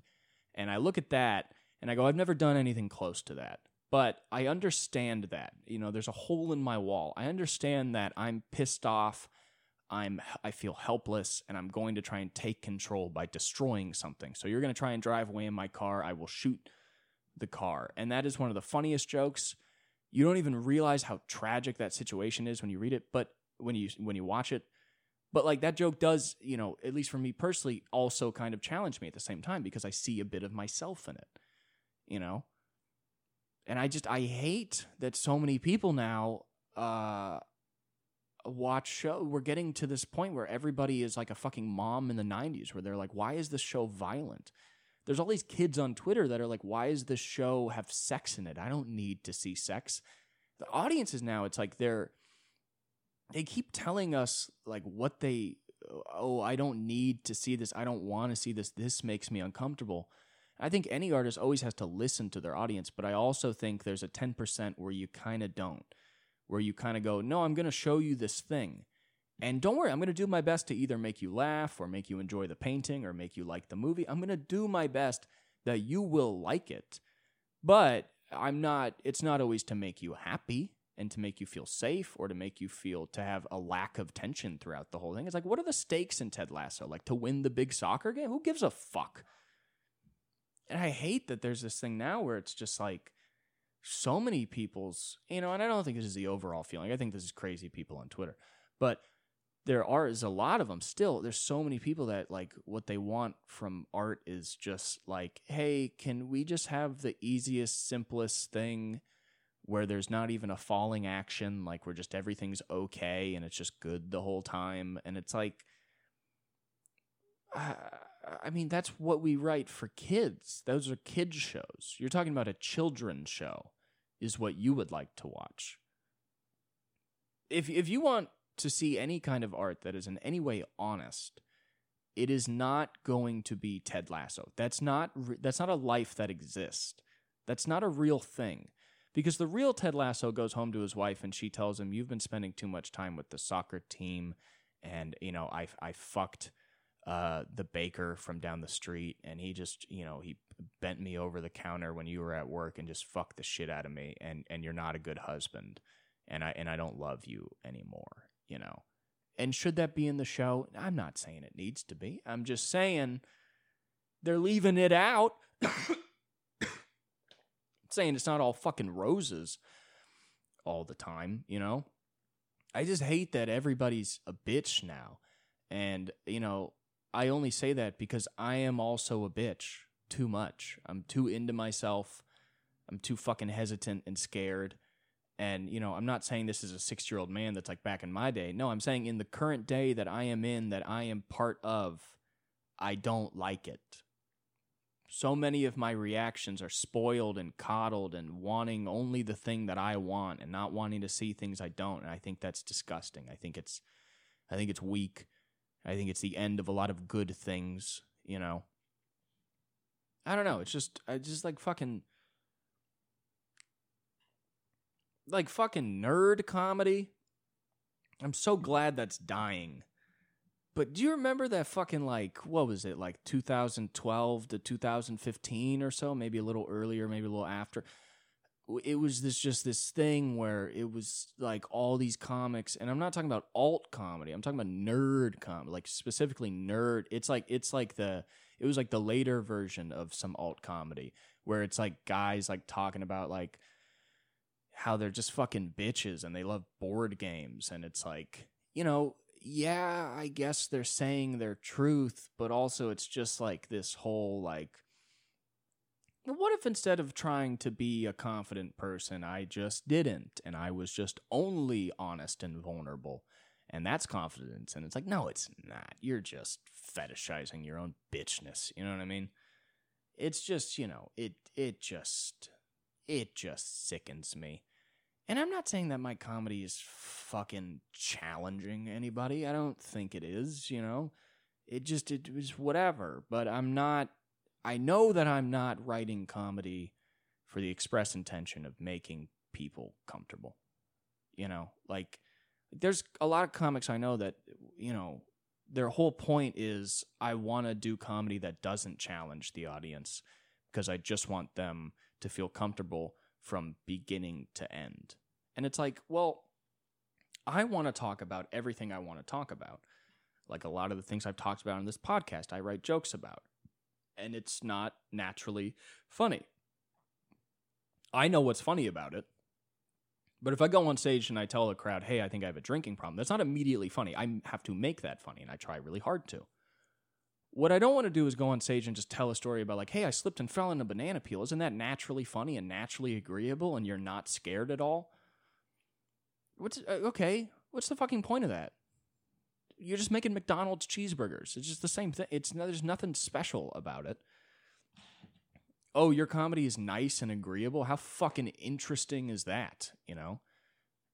Speaker 1: And I look at that and I go, I've never done anything close to that. But I understand that. You know, there's a hole in my wall. I understand that I'm pissed off. I'm I feel helpless and I'm going to try and take control by destroying something. So you're going to try and drive away in my car. I will shoot the car. And that is one of the funniest jokes. You don't even realize how tragic that situation is when you read it, but when you when you watch it, but like that joke does, you know, at least for me personally, also kind of challenge me at the same time because I see a bit of myself in it, you know? And I just, I hate that so many people now uh, watch show. We're getting to this point where everybody is like a fucking mom in the 90s where they're like, why is this show violent? There's all these kids on Twitter that are like, why is this show have sex in it? I don't need to see sex. The audiences now, it's like they're, they keep telling us like what they oh i don't need to see this i don't want to see this this makes me uncomfortable i think any artist always has to listen to their audience but i also think there's a 10% where you kind of don't where you kind of go no i'm going to show you this thing and don't worry i'm going to do my best to either make you laugh or make you enjoy the painting or make you like the movie i'm going to do my best that you will like it but i'm not it's not always to make you happy and to make you feel safe or to make you feel to have a lack of tension throughout the whole thing. It's like, what are the stakes in Ted Lasso? Like to win the big soccer game? Who gives a fuck? And I hate that there's this thing now where it's just like so many people's, you know, and I don't think this is the overall feeling. I think this is crazy people on Twitter. But there are is a lot of them still. There's so many people that like what they want from art is just like, hey, can we just have the easiest, simplest thing? where there's not even a falling action, like where just everything's okay and it's just good the whole time. And it's like, uh, I mean, that's what we write for kids. Those are kids' shows. You're talking about a children's show, is what you would like to watch. If if you want to see any kind of art that is in any way honest, it is not going to be Ted Lasso. That's not that's not a life that exists. That's not a real thing. Because the real Ted Lasso goes home to his wife and she tells him, You've been spending too much time with the soccer team. And, you know, I, I fucked uh, the baker from down the street. And he just, you know, he bent me over the counter when you were at work and just fucked the shit out of me. And, and you're not a good husband. And I, and I don't love you anymore, you know. And should that be in the show? I'm not saying it needs to be. I'm just saying they're leaving it out saying it's not all fucking roses all the time, you know? I just hate that everybody's a bitch now. And, you know, I only say that because I am also a bitch too much. I'm too into myself. I'm too fucking hesitant and scared. And, you know, I'm not saying this is a six year old man that's like back in my day. No, I'm saying in the current day that I am in, that I am part of, I don't like it so many of my reactions are spoiled and coddled and wanting only the thing that I want and not wanting to see things I don't. And I think that's disgusting. I think it's I think it's weak. I think it's the end of a lot of good things, you know. I don't know. It's just I just like fucking like fucking nerd comedy. I'm so glad that's dying. But do you remember that fucking like what was it like 2012 to 2015 or so, maybe a little earlier, maybe a little after? It was this just this thing where it was like all these comics, and I'm not talking about alt comedy. I'm talking about nerd comedy, like specifically nerd. It's like it's like the it was like the later version of some alt comedy where it's like guys like talking about like how they're just fucking bitches and they love board games, and it's like you know yeah, I guess they're saying their truth, but also it's just like this whole like what if instead of trying to be a confident person, I just didn't and I was just only honest and vulnerable? And that's confidence. And it's like, no, it's not. You're just fetishizing your own bitchness. You know what I mean? It's just, you know, it it just it just sickens me. And I'm not saying that my comedy is fucking challenging anybody. I don't think it is, you know. It just it was whatever, but I'm not I know that I'm not writing comedy for the express intention of making people comfortable. You know, like there's a lot of comics I know that, you know, their whole point is I want to do comedy that doesn't challenge the audience because I just want them to feel comfortable from beginning to end. And it's like, well, I want to talk about everything I want to talk about. Like a lot of the things I've talked about in this podcast, I write jokes about. And it's not naturally funny. I know what's funny about it. But if I go on stage and I tell the crowd, hey, I think I have a drinking problem, that's not immediately funny. I have to make that funny, and I try really hard to. What I don't want to do is go on stage and just tell a story about, like, hey, I slipped and fell in a banana peel. Isn't that naturally funny and naturally agreeable, and you're not scared at all? What's uh, okay? What's the fucking point of that? You're just making McDonald's cheeseburgers. It's just the same thing. It's there's nothing special about it oh, your comedy is nice and agreeable. How fucking interesting is that? You know?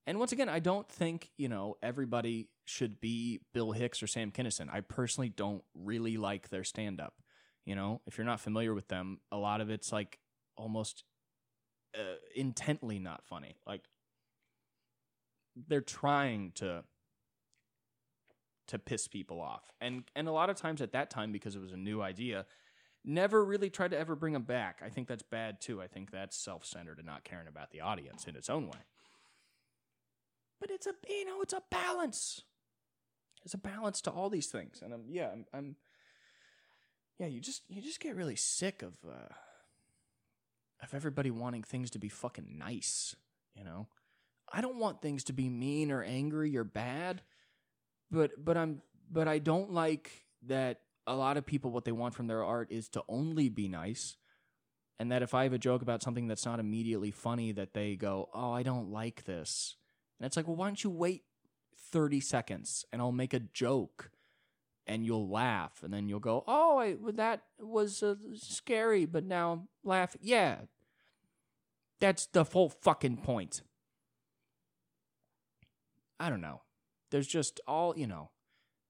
Speaker 1: And once again, I don't think, you know, everybody should be Bill Hicks or Sam Kinison. I personally don't really like their stand up. You know, if you're not familiar with them, a lot of it's like almost uh, intently not funny. Like they're trying to to piss people off. And and a lot of times at that time because it was a new idea, never really tried to ever bring them back. I think that's bad too. I think that's self centered and not caring about the audience in its own way. But it's a you know it's a balance. It's a balance to all these things, and I'm yeah I'm, I'm yeah you just you just get really sick of uh, of everybody wanting things to be fucking nice. You know, I don't want things to be mean or angry or bad, but but I'm but I don't like that a lot of people what they want from their art is to only be nice. And that if i have a joke about something that's not immediately funny that they go oh i don't like this. And it's like well why don't you wait 30 seconds and i'll make a joke and you'll laugh and then you'll go oh I, that was uh, scary but now laugh yeah. That's the whole fucking point. I don't know there's just all you know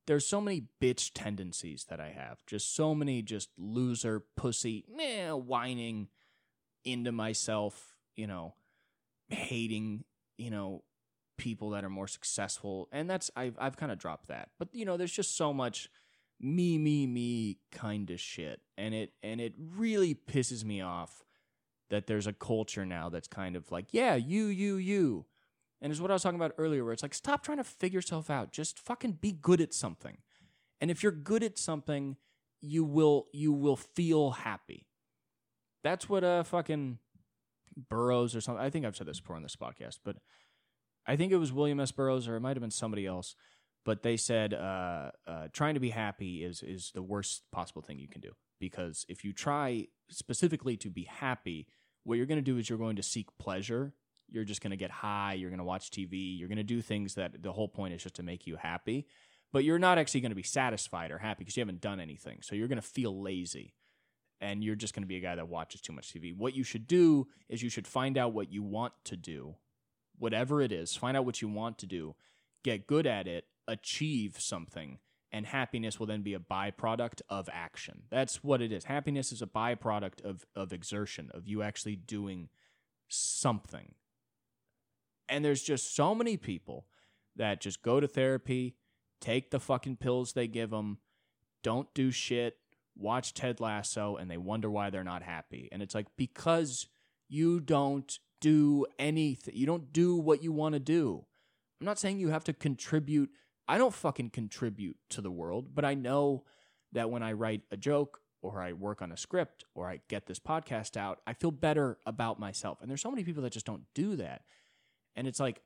Speaker 1: there's so many bitch tendencies that I have. Just so many just loser, pussy, meh, whining into myself, you know, hating, you know, people that are more successful. And that's I've I've kind of dropped that. But you know, there's just so much me, me, me kind of shit. And it and it really pisses me off that there's a culture now that's kind of like, yeah, you, you, you. And it's what I was talking about earlier, where it's like, stop trying to figure yourself out. Just fucking be good at something. And if you're good at something, you will you will feel happy. That's what uh fucking Burroughs or something. I think I've said this before on this podcast, but I think it was William S. Burroughs or it might have been somebody else. But they said uh, uh, trying to be happy is is the worst possible thing you can do because if you try specifically to be happy, what you're going to do is you're going to seek pleasure you're just going to get high, you're going to watch TV, you're going to do things that the whole point is just to make you happy, but you're not actually going to be satisfied or happy because you haven't done anything. So you're going to feel lazy and you're just going to be a guy that watches too much TV. What you should do is you should find out what you want to do, whatever it is, find out what you want to do, get good at it, achieve something, and happiness will then be a byproduct of action. That's what it is. Happiness is a byproduct of of exertion, of you actually doing something. And there's just so many people that just go to therapy, take the fucking pills they give them, don't do shit, watch Ted Lasso, and they wonder why they're not happy. And it's like, because you don't do anything, you don't do what you want to do. I'm not saying you have to contribute. I don't fucking contribute to the world, but I know that when I write a joke or I work on a script or I get this podcast out, I feel better about myself. And there's so many people that just don't do that. And it's like,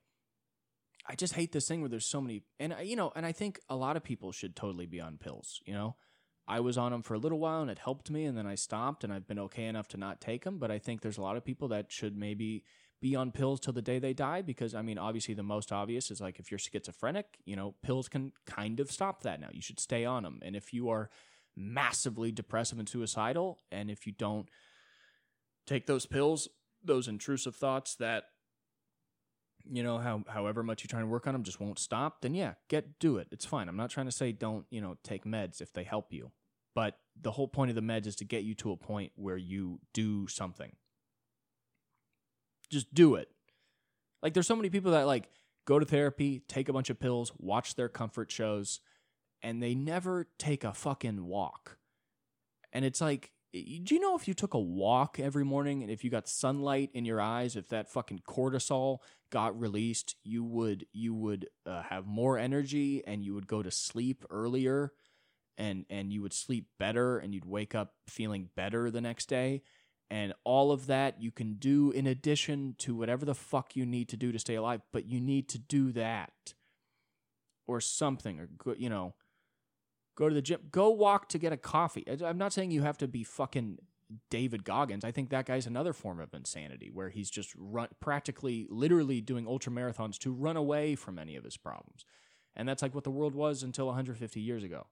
Speaker 1: I just hate this thing where there's so many, and you know, and I think a lot of people should totally be on pills. You know, I was on them for a little while and it helped me, and then I stopped, and I've been okay enough to not take them. But I think there's a lot of people that should maybe be on pills till the day they die because I mean, obviously, the most obvious is like if you're schizophrenic, you know, pills can kind of stop that now. You should stay on them, and if you are massively depressive and suicidal, and if you don't take those pills, those intrusive thoughts that you know how however much you try and work on them just won't stop then yeah get do it. It's fine. I'm not trying to say don't you know take meds if they help you. But the whole point of the meds is to get you to a point where you do something. Just do it. Like there's so many people that like go to therapy take a bunch of pills watch their comfort shows and they never take a fucking walk. And it's like do you know if you took a walk every morning and if you got sunlight in your eyes if that fucking cortisol got released you would you would uh, have more energy and you would go to sleep earlier and and you would sleep better and you'd wake up feeling better the next day? And all of that you can do in addition to whatever the fuck you need to do to stay alive but you need to do that or something or you know go to the gym. Go walk to get a coffee. I'm not saying you have to be fucking david goggins. I think that guy's another form of insanity where he's just run practically literally doing ultra marathons to run away from any of his problems. And that's like what the world was until 150 years ago.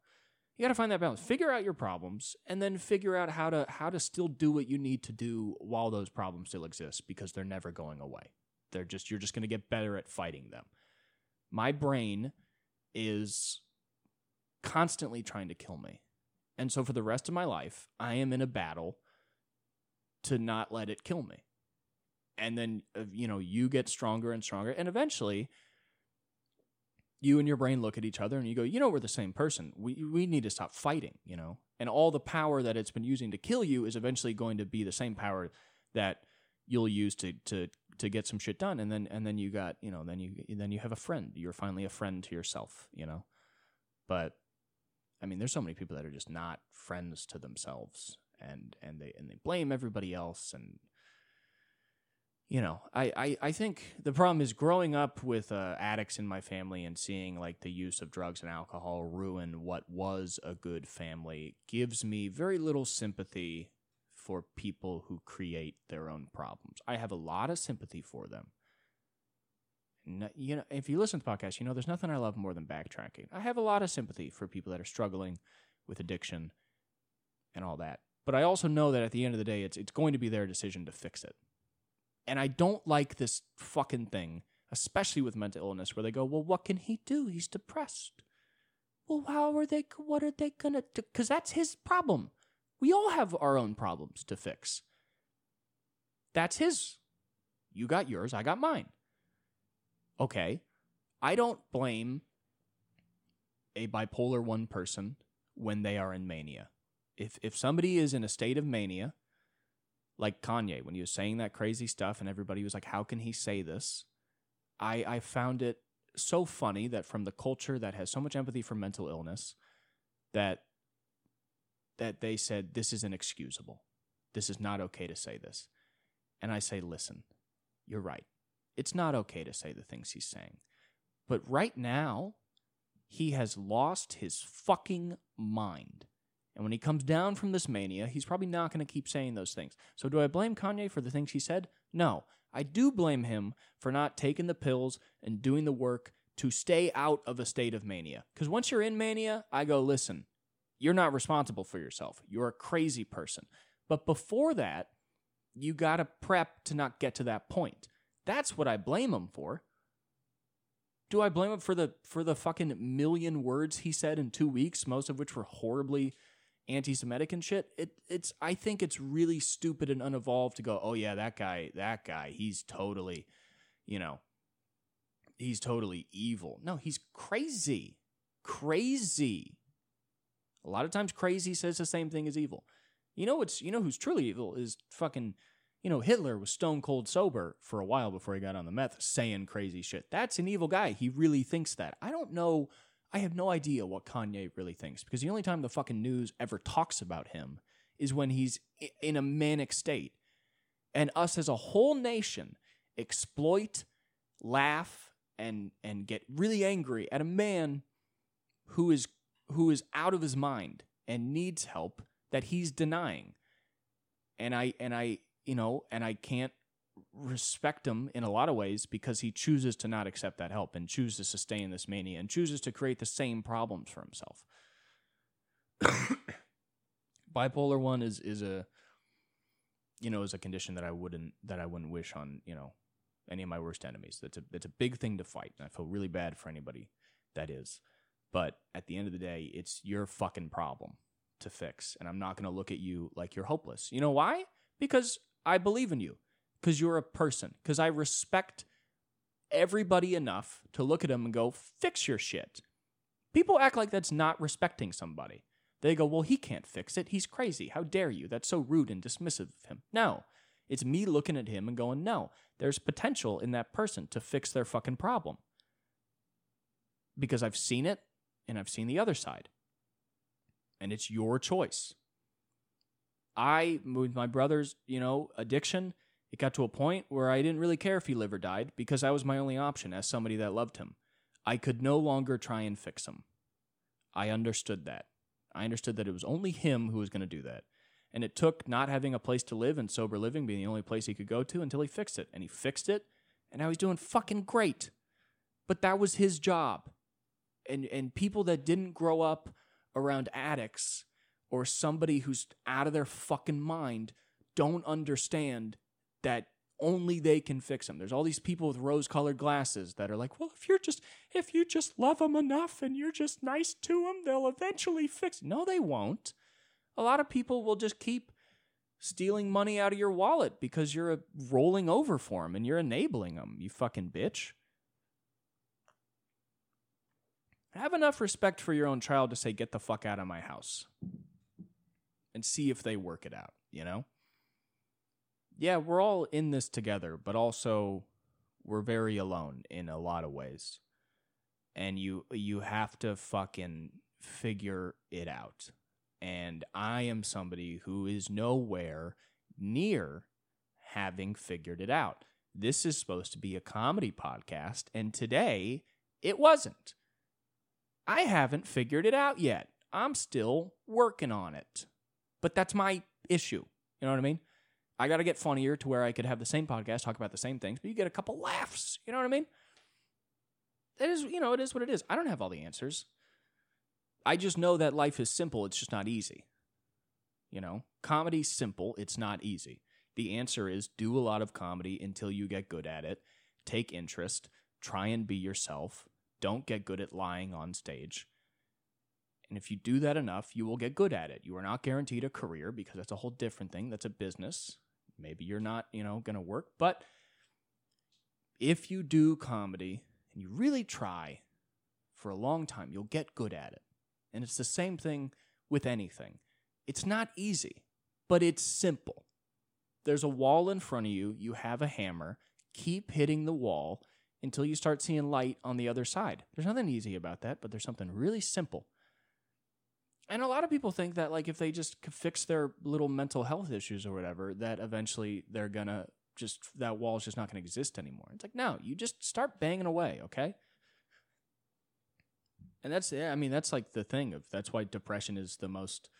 Speaker 1: You got to find that balance. Figure out your problems and then figure out how to how to still do what you need to do while those problems still exist because they're never going away. They're just you're just going to get better at fighting them. My brain is constantly trying to kill me and so for the rest of my life i am in a battle to not let it kill me and then uh, you know you get stronger and stronger and eventually you and your brain look at each other and you go, you know, we're the same person. We we need to stop fighting, you know. And all the power that it's been using to kill you is eventually going to be the same power that you'll use to to to get some shit done. And then and then you got, you know, then you then you have a friend. You're finally a friend to yourself, you know. But I mean, there's so many people that are just not friends to themselves, and and they and they blame everybody else, and you know, I, I, I think the problem is growing up with uh, addicts in my family and seeing like the use of drugs and alcohol ruin what was a good family gives me very little sympathy for people who create their own problems. I have a lot of sympathy for them. You know, if you listen to podcasts, you know there's nothing I love more than backtracking. I have a lot of sympathy for people that are struggling with addiction and all that. But I also know that at the end of the day, it's it's going to be their decision to fix it. And I don't like this fucking thing, especially with mental illness, where they go, "Well, what can he do? He's depressed." Well, how are they? What are they gonna do? Because that's his problem. We all have our own problems to fix. That's his. You got yours. I got mine. Okay, I don't blame a bipolar one person when they are in mania. If if somebody is in a state of mania like Kanye when he was saying that crazy stuff and everybody was like how can he say this? I I found it so funny that from the culture that has so much empathy for mental illness that that they said this is inexcusable. This is not okay to say this. And I say listen you're right it's not okay to say the things he's saying but right now he has lost his fucking mind and when he comes down from this mania, he's probably not going to keep saying those things. So, do I blame Kanye for the things he said? No. I do blame him for not taking the pills and doing the work to stay out of a state of mania. Because once you're in mania, I go, listen, you're not responsible for yourself. You're a crazy person. But before that, you got to prep to not get to that point. That's what I blame him for. Do I blame him for the for the fucking million words he said in 2 weeks, most of which were horribly anti-Semitic and shit. It it's I think it's really stupid and unevolved to go, oh yeah, that guy, that guy, he's totally, you know, he's totally evil. No, he's crazy, crazy. A lot of times, crazy says the same thing as evil. You know what's you know who's truly evil is fucking. You know, Hitler was stone cold sober for a while before he got on the meth, saying crazy shit. That's an evil guy. He really thinks that. I don't know I have no idea what Kanye really thinks because the only time the fucking news ever talks about him is when he's in a manic state. And us as a whole nation exploit, laugh, and and get really angry at a man who is who is out of his mind and needs help that he's denying. And I and I, you know, and I can't respect him in a lot of ways because he chooses to not accept that help and chooses to stay in this mania and chooses to create the same problems for himself. Bipolar one is is a you know is a condition that I wouldn't that I wouldn't wish on you know any of my worst enemies. That's a that's a big thing to fight, and I feel really bad for anybody that is. But at the end of the day, it's your fucking problem to fix, and I'm not going to look at you like you're hopeless. You know why? Because I believe in you. Because you're a person. Because I respect everybody enough to look at them and go, fix your shit. People act like that's not respecting somebody. They go, well, he can't fix it. He's crazy. How dare you? That's so rude and dismissive of him. No. It's me looking at him and going, no, there's potential in that person to fix their fucking problem. Because I've seen it and I've seen the other side. And it's your choice. I, with my brother's, you know, addiction, it got to a point where I didn't really care if he lived or died because I was my only option as somebody that loved him. I could no longer try and fix him. I understood that. I understood that it was only him who was going to do that. And it took not having a place to live and sober living being the only place he could go to until he fixed it. And he fixed it, and now he's doing fucking great. But that was his job. And and people that didn't grow up around addicts or somebody who's out of their fucking mind don't understand that only they can fix them. There's all these people with rose-colored glasses that are like, "Well, if you're just if you just love them enough and you're just nice to them, they'll eventually fix." No, they won't a lot of people will just keep stealing money out of your wallet because you're rolling over for them and you're enabling them, you fucking bitch. Have enough respect for your own child to say, get the fuck out of my house and see if they work it out, you know? Yeah, we're all in this together, but also we're very alone in a lot of ways. And you you have to fucking figure it out. And I am somebody who is nowhere near having figured it out. This is supposed to be a comedy podcast, and today it wasn't. I haven't figured it out yet. I'm still working on it. But that's my issue. You know what I mean? I got to get funnier to where I could have the same podcast, talk about the same things, but you get a couple laughs. You know what I mean? It is, you know, it is what it is. I don't have all the answers. I just know that life is simple, it's just not easy. You know, comedy's simple, it's not easy. The answer is do a lot of comedy until you get good at it. Take interest, try and be yourself. Don't get good at lying on stage. And if you do that enough, you will get good at it. You are not guaranteed a career because that's a whole different thing. That's a business. Maybe you're not, you know, going to work, but if you do comedy and you really try for a long time, you'll get good at it. And it's the same thing with anything. It's not easy, but it's simple. There's a wall in front of you, you have a hammer, keep hitting the wall until you start seeing light on the other side. There's nothing easy about that, but there's something really simple. And a lot of people think that like if they just fix their little mental health issues or whatever, that eventually they're gonna just that wall's just not gonna exist anymore. It's like no, you just start banging away, okay? And that's yeah, I mean that's like the thing of that's why depression is the most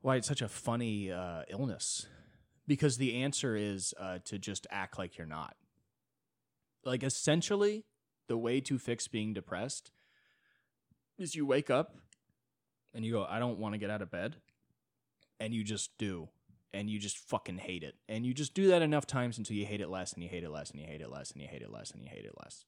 Speaker 1: why it's such a funny uh, illness because the answer is uh, to just act like you're not. Like essentially, the way to fix being depressed is you wake up and you go, I don't want to get out of bed, and you just do, and you just fucking hate it, and you just do that enough times until you hate it less, and you hate it less, and you hate it less, and you hate it less, and you hate it less.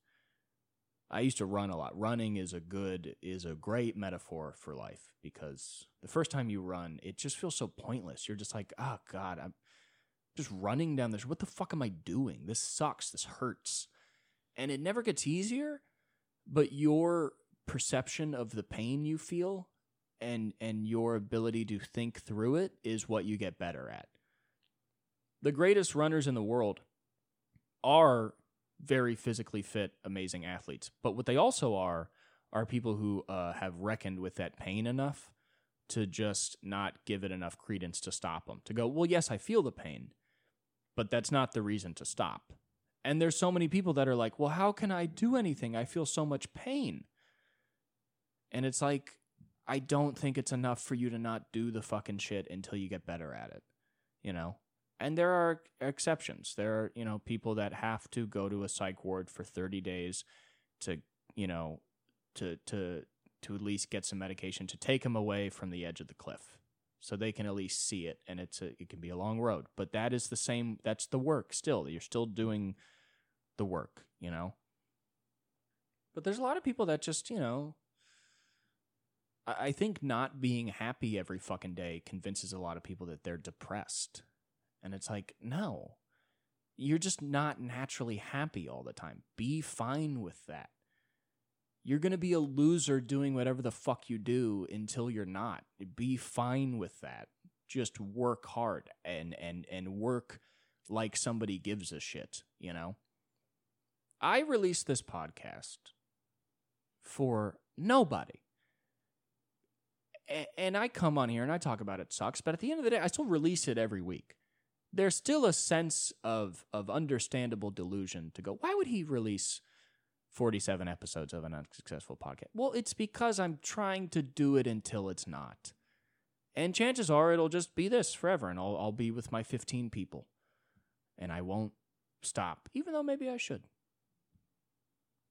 Speaker 1: I used to run a lot. Running is a good is a great metaphor for life because the first time you run, it just feels so pointless. You're just like, "Oh god, I'm just running down this. What the fuck am I doing? This sucks. This hurts." And it never gets easier, but your perception of the pain you feel and and your ability to think through it is what you get better at. The greatest runners in the world are very physically fit, amazing athletes. But what they also are are people who uh, have reckoned with that pain enough to just not give it enough credence to stop them. To go, well, yes, I feel the pain, but that's not the reason to stop. And there's so many people that are like, well, how can I do anything? I feel so much pain. And it's like, I don't think it's enough for you to not do the fucking shit until you get better at it, you know? And there are exceptions. There are, you know, people that have to go to a psych ward for 30 days to, you know, to to to at least get some medication to take them away from the edge of the cliff so they can at least see it and it's a, it can be a long road but that is the same that's the work still you're still doing the work you know but there's a lot of people that just you know I, think not being happy every fucking day convinces a lot of people that they're depressed and it's like no you're just not naturally happy all the time be fine with that you're going to be a loser doing whatever the fuck you do until you're not. Be fine with that. Just work hard and and and work like somebody gives a shit, you know? I released this podcast for nobody. And I come on here and I talk about it sucks, but at the end of the day, I still release it every week. There's still a sense of of understandable delusion to go, why would he release 47 episodes of an unsuccessful podcast? Well, it's because I'm trying to do it until it's not. And chances are it'll just be this forever, and I'll, I'll be with my 15 people. And I won't stop, even though maybe I should.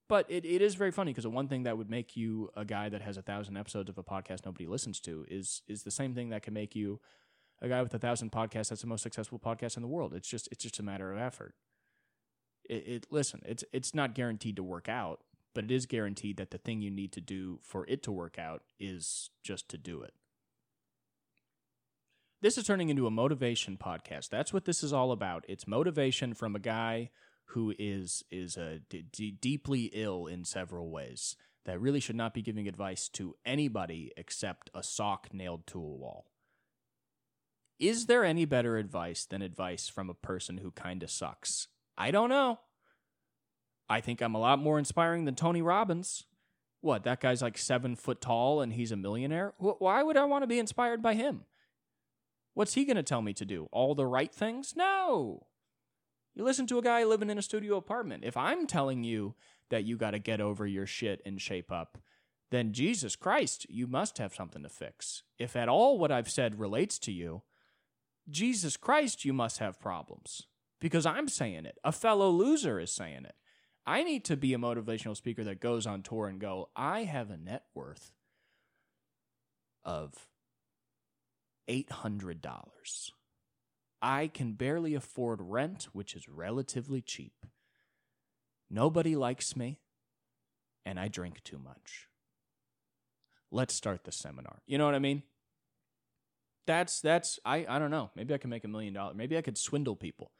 Speaker 1: But it, it is very funny because the one thing that would make you a guy that has a thousand episodes of a podcast nobody listens to is is the same thing that can make you a guy with a thousand podcasts that's the most successful podcast in the world. It's just it's just a matter of effort it, it listen, it's it's not guaranteed to work out, but it is guaranteed that the thing you need to do for it to work out is just to do it. This is turning into a motivation podcast. That's what this is all about. It's motivation from a guy who is is d- deeply ill in several ways that really should not be giving advice to anybody except a sock nailed to a wall. Is there any better advice than advice from a person who kind of sucks? I don't know. I think I'm a lot more inspiring than Tony Robbins. What, that guy's like seven foot tall and he's a millionaire? Why would I want to be inspired by him? What's he going to tell me to do? All the right things? No. You listen to a guy living in a studio apartment. If I'm telling you that you got to get over your shit and shape up, then Jesus Christ, you must have something to fix. If at all what I've said relates to you, Jesus Christ, you must have problems because I'm saying it. A fellow loser is saying it. I need to be a motivational speaker that goes on tour and go, I have a net worth of $800. I can barely afford rent, which is relatively cheap. Nobody likes me, and I drink too much. Let's start the seminar. You know what I mean? That's that's I I don't know. Maybe I can make a million dollars. Maybe I could swindle people.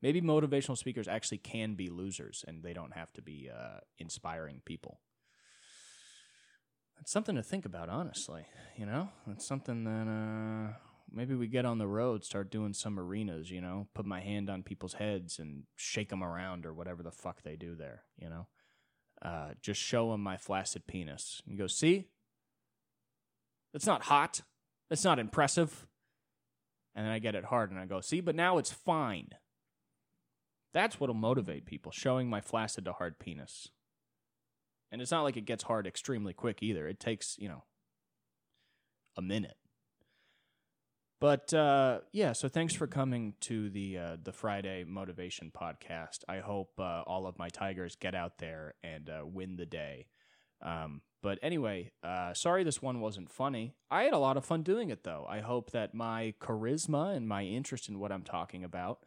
Speaker 1: Maybe motivational speakers actually can be losers and they don't have to be uh, inspiring people. It's something to think about, honestly. You know, it's something that uh, maybe we get on the road, start doing some arenas. You know, put my hand on people's heads and shake them around or whatever the fuck they do there. You know, uh, just show them my flaccid penis. And go, see, it's not hot. It's not impressive. And then I get it hard and I go, see, but now it's fine. That's what'll motivate people, showing my flaccid to hard penis. And it's not like it gets hard extremely quick either. It takes, you know, a minute. But uh, yeah, so thanks for coming to the uh, the Friday Motivation Podcast. I hope uh, all of my Tigers get out there and uh, win the day. Um, but anyway, uh, sorry this one wasn't funny. I had a lot of fun doing it though. I hope that my charisma and my interest in what I'm talking about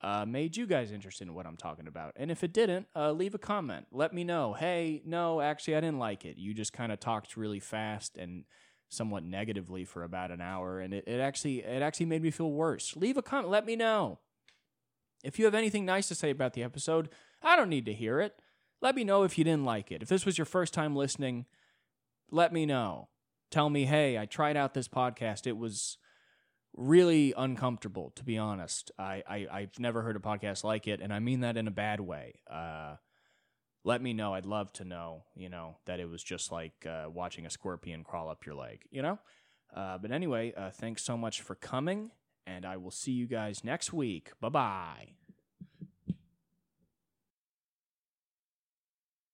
Speaker 1: uh, made you guys interested in what I'm talking about. And if it didn't, leave a comment. Let me know. Hey, no, actually, I didn't like it. You just kind of talked really fast and somewhat negatively for about an hour, and it, it actually it actually made me feel worse. Leave a comment. Let me know. If you have anything nice to say about the episode, I don't need to hear it. Let me know if you didn't like it. If this was your first time listening, let me know. Tell me, hey, I tried out this podcast. It was really uncomfortable to be honest I, I have never heard a podcast like it and i mean that in a bad way uh, let me know. I'd love to know you know that it was just like uh, watching a scorpion crawl up your leg you know? Uh, but anyway uh, thanks so much for coming and i will see you guys next week. Bye bye